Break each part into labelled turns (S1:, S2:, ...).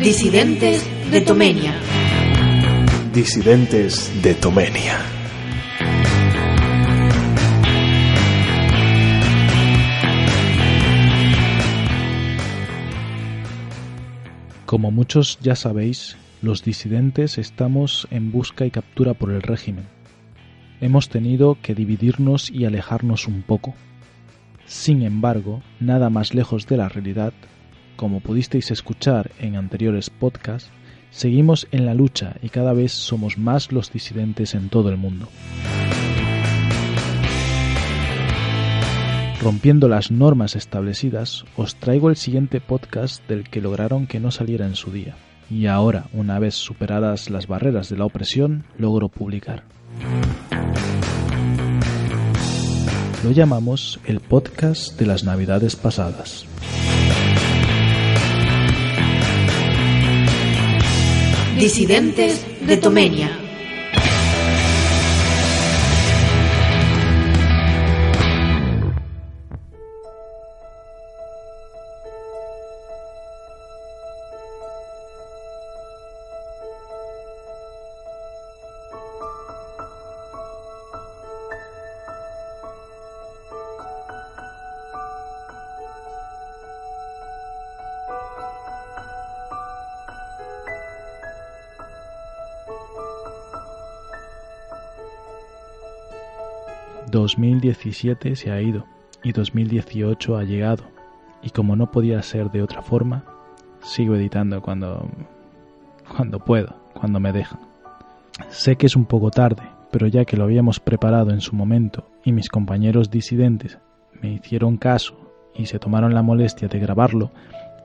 S1: Disidentes de Tomenia.
S2: Disidentes de Tomenia.
S3: Como muchos ya sabéis, los disidentes estamos en busca y captura por el régimen. Hemos tenido que dividirnos y alejarnos un poco. Sin embargo, nada más lejos de la realidad, como pudisteis escuchar en anteriores podcasts, seguimos en la lucha y cada vez somos más los disidentes en todo el mundo. Rompiendo las normas establecidas, os traigo el siguiente podcast del que lograron que no saliera en su día. Y ahora, una vez superadas las barreras de la opresión, logro publicar. Lo llamamos el podcast de las navidades pasadas.
S1: Disidentes de Tomenia.
S3: ...2017 se ha ido y 2018 ha llegado y como no podía ser de otra forma, sigo editando cuando cuando puedo, cuando me dejan. Sé que es un poco tarde, pero ya que lo habíamos preparado en su momento y mis compañeros disidentes me hicieron caso y se tomaron la molestia de grabarlo,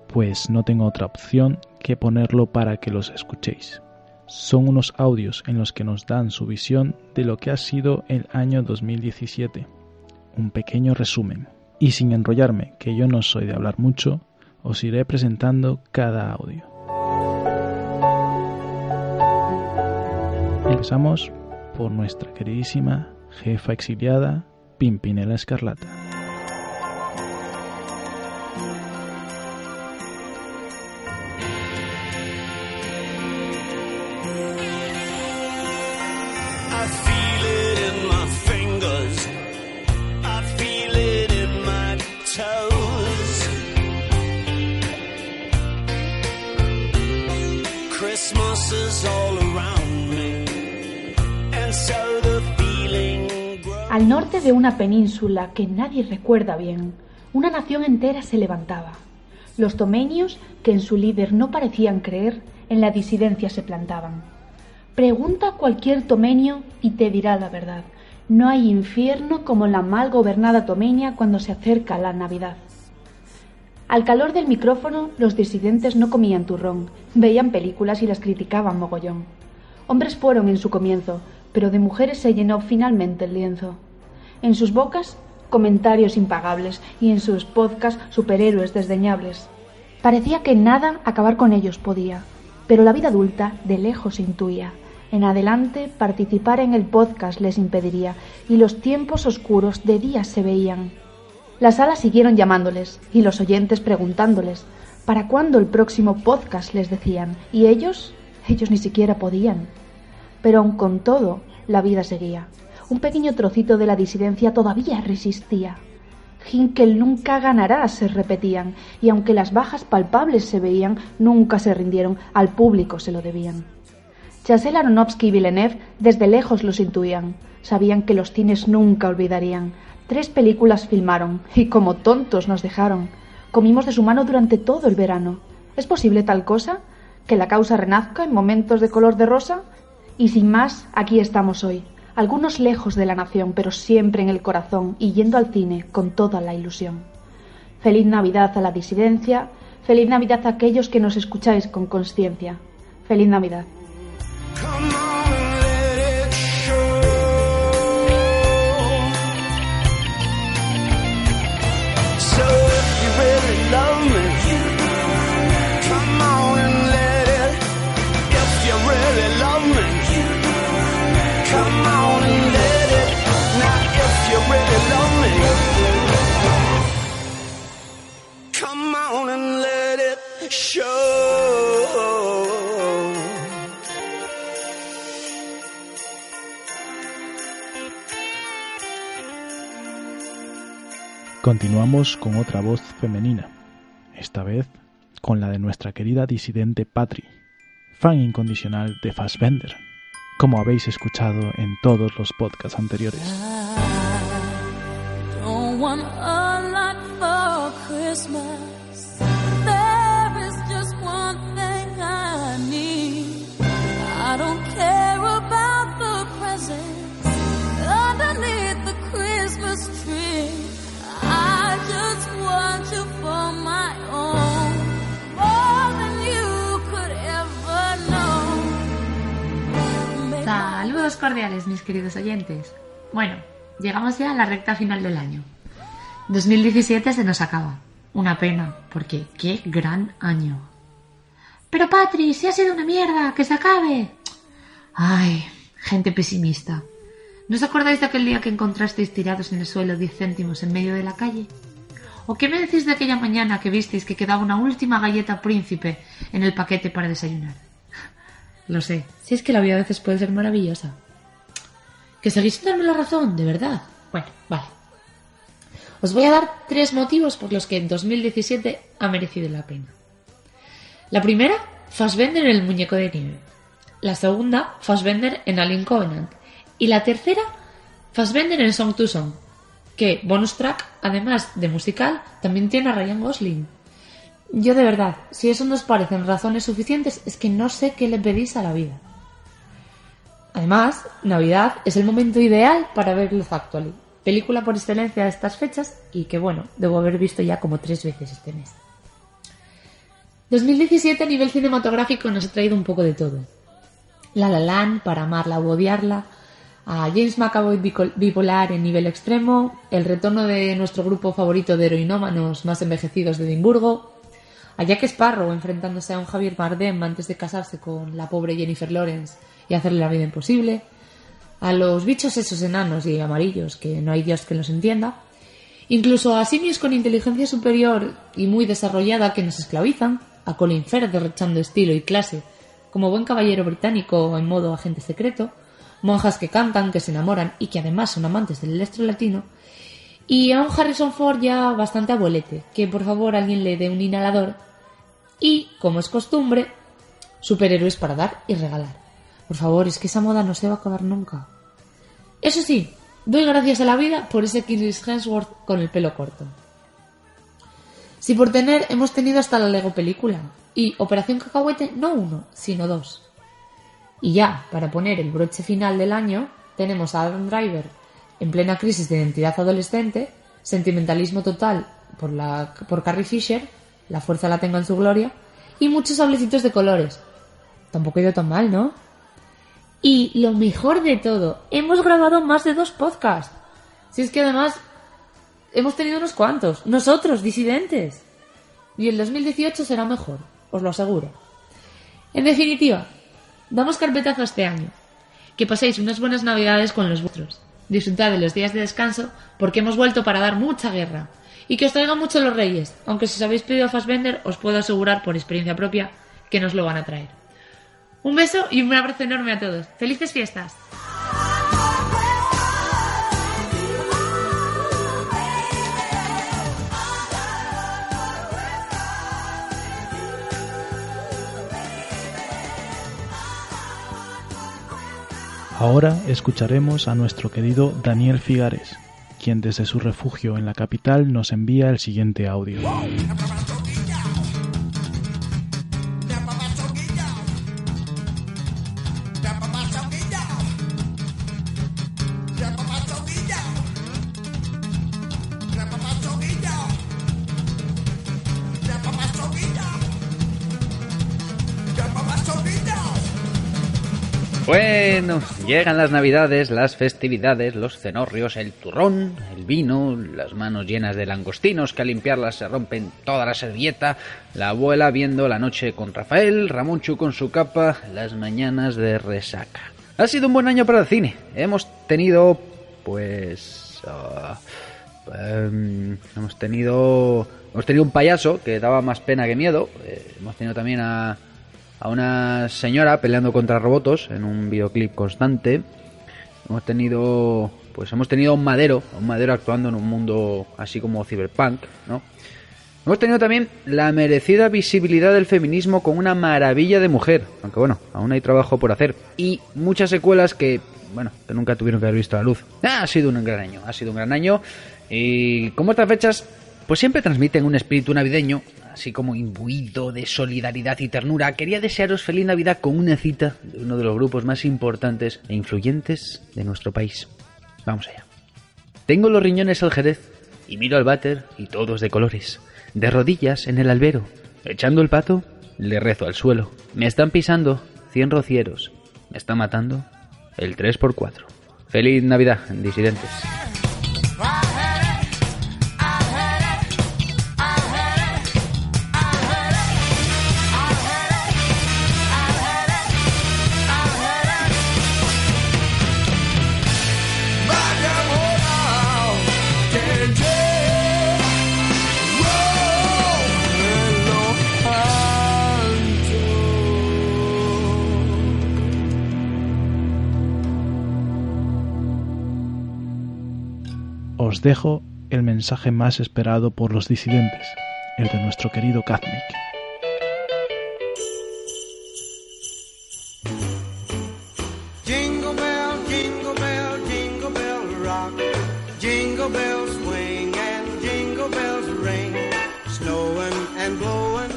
S3: pues no tengo otra opción que ponerlo para que los escuchéis. Son unos audios en los que nos dan su visión de lo que ha sido el año 2017. Un pequeño resumen. Y sin enrollarme, que yo no soy de hablar mucho, os iré presentando cada audio. Empezamos por nuestra queridísima jefa exiliada, Pimpinela Escarlata.
S4: Al norte de una península que nadie recuerda bien, una nación entera se levantaba. Los tomenios, que en su líder no parecían creer, en la disidencia se plantaban. Pregunta a cualquier tomenio y te dirá la verdad. No hay infierno como la mal gobernada Tomenia cuando se acerca la Navidad. Al calor del micrófono, los disidentes no comían turrón, veían películas y las criticaban mogollón. Hombres fueron en su comienzo, pero de mujeres se llenó finalmente el lienzo. En sus bocas, comentarios impagables y en sus podcasts, superhéroes desdeñables. Parecía que nada acabar con ellos podía, pero la vida adulta de lejos intuía. En adelante, participar en el podcast les impediría, y los tiempos oscuros de día se veían. Las salas siguieron llamándoles, y los oyentes preguntándoles, ¿para cuándo el próximo podcast? les decían, y ellos, ellos ni siquiera podían. Pero aun con todo, la vida seguía. Un pequeño trocito de la disidencia todavía resistía. Hinkel nunca ganará, se repetían, y aunque las bajas palpables se veían, nunca se rindieron, al público se lo debían. Chassel, Aronofsky y Villeneuve desde lejos los intuían. Sabían que los cines nunca olvidarían. Tres películas filmaron y como tontos nos dejaron. Comimos de su mano durante todo el verano. ¿Es posible tal cosa? ¿Que la causa renazca en momentos de color de rosa? Y sin más, aquí estamos hoy. Algunos lejos de la nación, pero siempre en el corazón y yendo al cine con toda la ilusión. Feliz Navidad a la disidencia, feliz Navidad a aquellos que nos escucháis con conciencia. Feliz Navidad.
S3: Continuamos con otra voz femenina, esta vez con la de nuestra querida disidente Patri, fan incondicional de Fassbender, como habéis escuchado en todos los podcasts anteriores.
S5: Cordiales, mis queridos oyentes. Bueno, llegamos ya a la recta final del año. 2017 se nos acaba. Una pena, porque qué gran año. Pero Patri, si ha sido una mierda, que se acabe. Ay, gente pesimista. ¿No os acordáis de aquel día que encontrasteis tirados en el suelo 10 céntimos en medio de la calle? ¿O qué me decís de aquella mañana que visteis que quedaba una última galleta príncipe en el paquete para desayunar? Lo sé, si es que la vida a veces puede ser maravillosa. ¿Que seguís sin darme la razón? ¿De verdad? Bueno, vale. Os voy a dar tres motivos por los que 2017 ha merecido la pena. La primera, Fassbender en el muñeco de nieve. La segunda, Fassbender en Alien Covenant. Y la tercera, Fassbender en Song to Song, que, bonus track, además de musical, también tiene a Ryan Gosling. Yo de verdad, si eso nos parecen razones suficientes, es que no sé qué le pedís a la vida. Además, Navidad es el momento ideal para ver Love Actually, película por excelencia de estas fechas y que bueno, debo haber visto ya como tres veces este mes. 2017 a nivel cinematográfico nos ha traído un poco de todo. La La Land para amarla o odiarla, a James McAvoy bipolar en nivel extremo, el retorno de nuestro grupo favorito de heroinómanos más envejecidos de Edimburgo, a Jack Sparrow enfrentándose a un Javier Bardem antes de casarse con la pobre Jennifer Lawrence y hacerle la vida imposible, a los bichos esos enanos y amarillos que no hay Dios que los entienda, incluso a simios con inteligencia superior y muy desarrollada que nos esclavizan, a Colin derrochando estilo y clase como buen caballero británico en modo agente secreto, monjas que cantan, que se enamoran y que además son amantes del electro latino, y a un Harrison Ford ya bastante abuelete, que por favor alguien le dé un inhalador, y, como es costumbre, superhéroes para dar y regalar. Por favor, es que esa moda no se va a acabar nunca. Eso sí, doy gracias a la vida por ese Chris Hemsworth con el pelo corto. Si por tener hemos tenido hasta la Lego película, y Operación Cacahuete no uno, sino dos. Y ya, para poner el broche final del año, tenemos a Adam Driver en plena crisis de identidad adolescente, sentimentalismo total por, la, por Carrie Fisher, la fuerza la tenga en su gloria, y muchos sablecitos de colores. Tampoco ha ido tan mal, ¿no? Y lo mejor de todo, hemos grabado más de dos podcasts. Si es que además hemos tenido unos cuantos, nosotros, disidentes. Y el 2018 será mejor, os lo aseguro. En definitiva, damos carpetazo a este año. Que paséis unas buenas navidades con los vuestros. Disfrutad de los días de descanso porque hemos vuelto para dar mucha guerra. Y que os traigan mucho los reyes, aunque si os habéis pedido a Fassbender os puedo asegurar por experiencia propia que nos lo van a traer. Un beso y un abrazo enorme a todos. ¡Felices fiestas!
S3: Ahora escucharemos a nuestro querido Daniel Figares, quien desde su refugio en la capital nos envía el siguiente audio.
S6: Bueno, llegan las navidades, las festividades, los cenorrios, el turrón, el vino, las manos llenas de langostinos que al limpiarlas se rompen toda la servilleta, la abuela viendo la noche con Rafael, Ramonchu con su capa, las mañanas de resaca. Ha sido un buen año para el cine. Hemos tenido, pues... ah, em, hemos tenido... Hemos tenido un payaso que daba más pena que miedo. Eh, hemos tenido también a a una señora peleando contra robots en un videoclip constante. Hemos tenido, pues hemos tenido a un madero, a un madero actuando en un mundo así como cyberpunk, ¿no? Hemos tenido también la merecida visibilidad del feminismo con una maravilla de mujer, aunque bueno, aún hay trabajo por hacer. Y muchas secuelas que, bueno, que nunca tuvieron que haber visto la luz. Ah, ha sido un gran año, ha sido un gran año. Y como estas fechas, pues siempre transmiten un espíritu navideño, así como imbuido de solidaridad y ternura, quería desearos feliz Navidad con una cita de uno de los grupos más importantes e influyentes de nuestro país. Vamos allá. Tengo los riñones al jerez y miro al váter y todos de colores. De rodillas en el albero, echando el pato, le rezo al suelo. Me están pisando cien rocieros. Me está matando el 3x4. Feliz Navidad, disidentes.
S3: Os dejo el mensaje más esperado por los disidentes, el de nuestro querido Kazmik.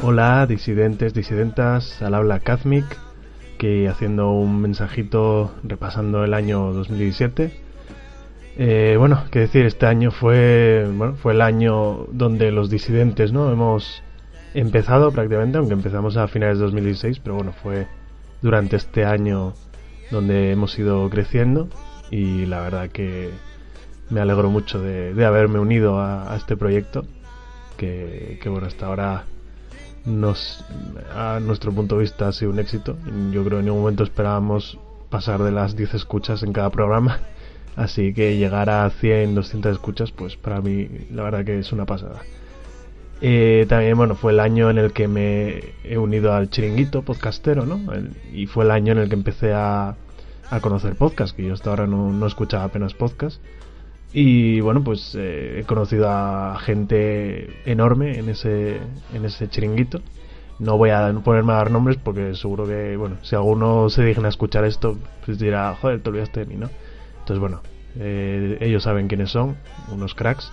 S7: Hola, disidentes, disidentas, al habla Kazmik, que haciendo un mensajito repasando el año 2017. Eh, bueno, qué decir, este año fue, bueno, fue el año donde los disidentes, ¿no? Hemos empezado prácticamente, aunque empezamos a finales de 2016, pero bueno, fue durante este año donde hemos ido creciendo y la verdad que me alegro mucho de, de haberme unido a, a este proyecto que, que, bueno hasta ahora nos a nuestro punto de vista ha sido un éxito yo creo que en ningún momento esperábamos pasar de las 10 escuchas en cada programa así que llegar a 100 200 escuchas pues para mí la verdad que es una pasada eh, también, bueno, fue el año en el que me he unido al chiringuito podcastero, ¿no? Y fue el año en el que empecé a, a conocer podcast, que yo hasta ahora no, no escuchaba apenas podcast. Y bueno, pues eh, he conocido a gente enorme en ese, en ese chiringuito. No voy a ponerme a dar nombres porque seguro que, bueno, si alguno se digna a escuchar esto, pues dirá, joder, te olvidaste de mí, ¿no? Entonces, bueno, eh, ellos saben quiénes son, unos cracks.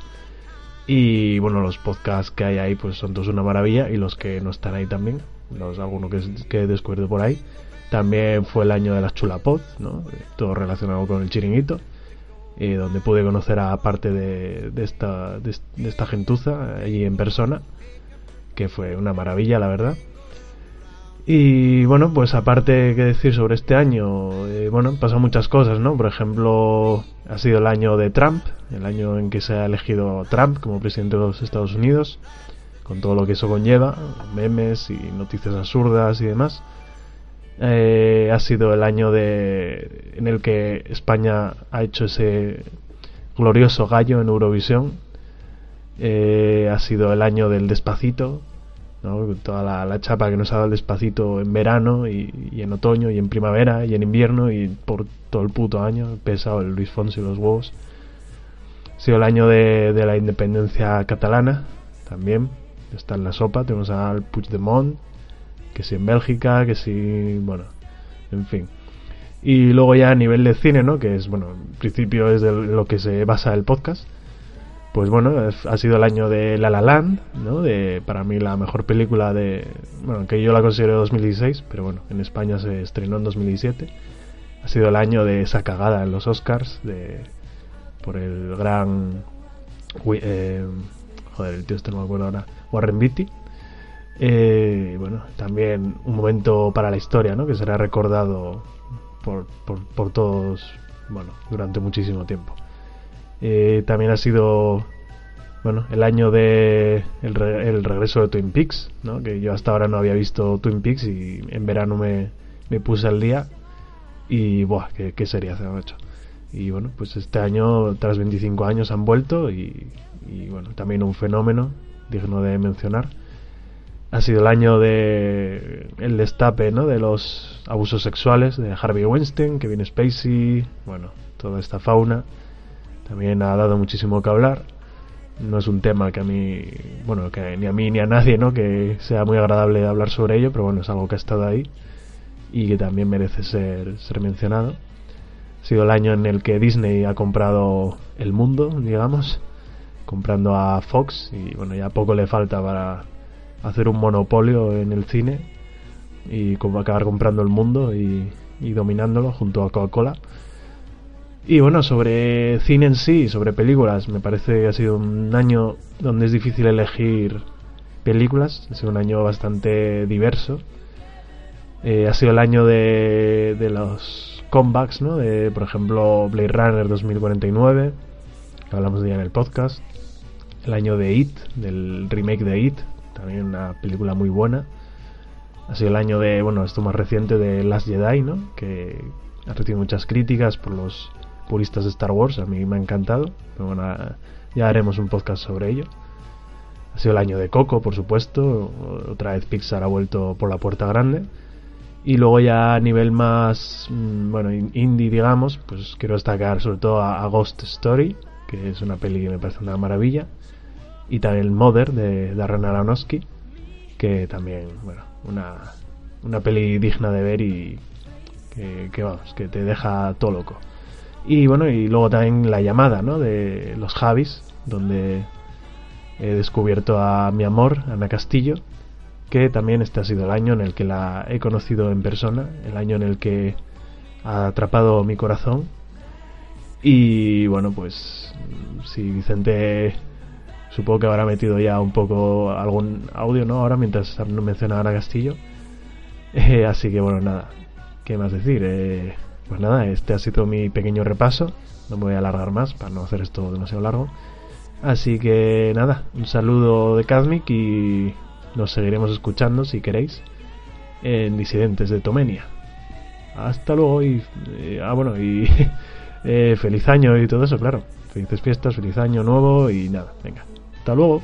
S7: Y bueno, los podcasts que hay ahí pues son todos una maravilla y los que no están ahí también, los algunos que, que he descubierto por ahí. También fue el año de las chulapod, ¿no? Todo relacionado con el chiringuito, eh, donde pude conocer a parte de, de esta, de, de esta gentuza allí en persona, que fue una maravilla, la verdad. Y bueno, pues aparte que decir sobre este año, eh, bueno, pasado muchas cosas, ¿no? Por ejemplo, ha sido el año de Trump, el año en que se ha elegido Trump como presidente de los Estados Unidos, con todo lo que eso conlleva, memes y noticias absurdas y demás. Eh, ha sido el año de, en el que España ha hecho ese glorioso gallo en Eurovisión. Eh, ha sido el año del despacito, ¿no? toda la, chapa que nos ha dado el despacito en verano y, en otoño y en primavera y en invierno y por todo el puto año, pesado el Luis Fonsi y los huevos. Ha sido el año de, de la independencia catalana, también, está en la sopa, tenemos al Puigdemont, que si en Bélgica, que si, bueno, en fin. Y luego ya a nivel de cine, ¿no? Que es, bueno, en principio es de lo que se basa el podcast. Pues bueno, ha sido el año de La La Land, ¿no? De, para mí la mejor película de... Bueno, que yo la considero 2016, pero bueno, en España se estrenó en 2017. Ha sido el año de esa cagada en los Oscars, de por el gran... Eh, joder, el tío este no me acuerdo ahora. Warren Beatty. Eh, bueno, también un momento para la historia, ¿no? Que será recordado por, por, por todos, bueno, durante muchísimo tiempo. Eh, también ha sido bueno, el año de el, re- el regreso de Twin Peaks, ¿no? que yo hasta ahora no había visto Twin Peaks y en verano me, me puse al día y buah, qué, qué serie se han hecho. Y bueno, pues este año, tras 25 años, han vuelto y, y bueno, también un fenómeno digno de mencionar. Ha sido el año de el destape ¿no? de los abusos sexuales de Harvey Weinstein, Kevin Spacey, bueno, toda esta fauna. También ha dado muchísimo que hablar. No es un tema que a mí, bueno, que ni a mí ni a nadie, ¿no? Que sea muy agradable hablar sobre ello, pero bueno, es algo que ha estado ahí y que también merece ser, ser mencionado. Ha sido el año en el que Disney ha comprado el mundo, digamos, comprando a Fox y bueno, ya poco le falta para hacer un monopolio en el cine y como acabar comprando el mundo y, y dominándolo junto a Coca-Cola. Y bueno, sobre cine en sí, sobre películas, me parece que ha sido un año donde es difícil elegir películas, ha sido un año bastante diverso. Eh, ha sido el año de, de los comebacks, ¿no? De, por ejemplo, Blade Runner 2049, que hablamos de ella en el podcast. El año de It, del remake de It, también una película muy buena. Ha sido el año de, bueno, esto más reciente de Last Jedi, ¿no? Que ha recibido muchas críticas por los puristas de Star Wars, a mí me ha encantado, pero bueno, ya haremos un podcast sobre ello. Ha sido el año de Coco, por supuesto, otra vez Pixar ha vuelto por la puerta grande. Y luego ya a nivel más, mm, bueno, in- indie, digamos, pues quiero destacar sobre todo a, Ghost Story, que es una peli que me parece una maravilla. Y también Mother de Darren Aronofsky, que también, bueno, una, una peli digna de ver y que, vamos, que te deja todo loco. Y bueno, y luego también La llamada, ¿no? De los Javis, donde he descubierto a mi amor, Ana Castillo, que también este ha sido el año en el que la he conocido en persona, el año en el que ha atrapado mi corazón. Y bueno, pues si Vicente supongo que habrá metido ya un poco algún audio, ¿no? Ahora mientras menciona a Ana Castillo. Eh, así que bueno, nada, ¿qué más decir? Eh, pues nada, este ha sido mi pequeño repaso. No me voy a alargar más para no hacer esto demasiado largo. Así que nada, un saludo de Kazmik y nos seguiremos escuchando si queréis en Disidentes de Tomenia. Hasta luego y. eh, ah, bueno, y. eh, feliz año y todo eso, claro. Felices fiestas, feliz año nuevo y nada, venga. Hasta luego.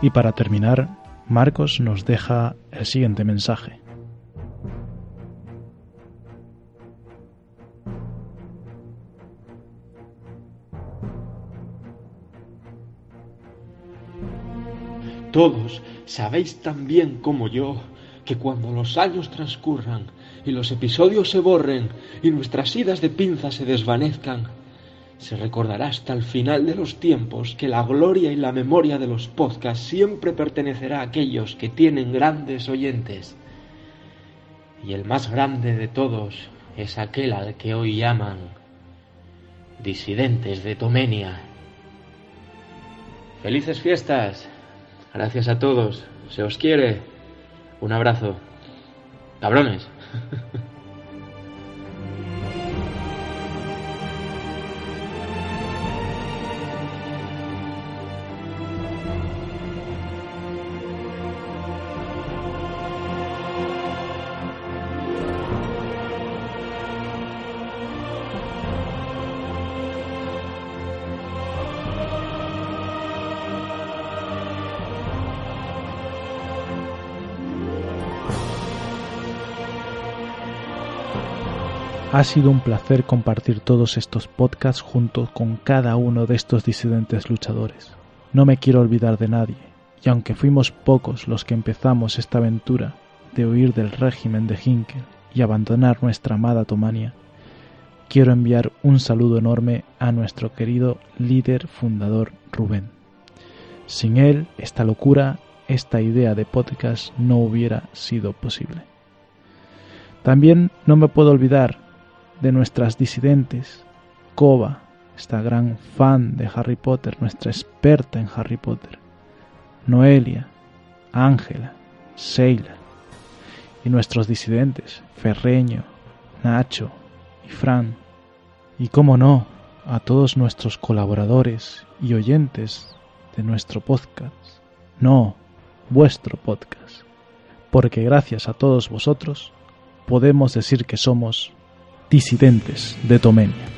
S3: Y para terminar, Marcos nos deja el siguiente mensaje.
S8: Todos sabéis tan bien como yo que cuando los años transcurran y los episodios se borren y nuestras idas de pinza se desvanezcan, se recordará hasta el final de los tiempos que la gloria y la memoria de los podcasts siempre pertenecerá a aquellos que tienen grandes oyentes. Y el más grande de todos es aquel al que hoy llaman disidentes de Tomenia. Felices fiestas. Gracias a todos. Se os quiere. Un abrazo. Cabrones.
S3: Ha sido un placer compartir todos estos podcasts junto con cada uno de estos disidentes luchadores. No me quiero olvidar de nadie, y aunque fuimos pocos los que empezamos esta aventura de huir del régimen de Hinkel y abandonar nuestra amada Tomania, quiero enviar un saludo enorme a nuestro querido líder fundador Rubén. Sin él, esta locura, esta idea de podcast no hubiera sido posible. También no me puedo olvidar de nuestras disidentes, Koba, esta gran fan de Harry Potter, nuestra experta en Harry Potter, Noelia, Ángela, Seila, y nuestros disidentes, Ferreño, Nacho y Fran, y cómo no, a todos nuestros colaboradores y oyentes de nuestro podcast, no, vuestro podcast, porque gracias a todos vosotros podemos decir que somos disidentes de Tomenia.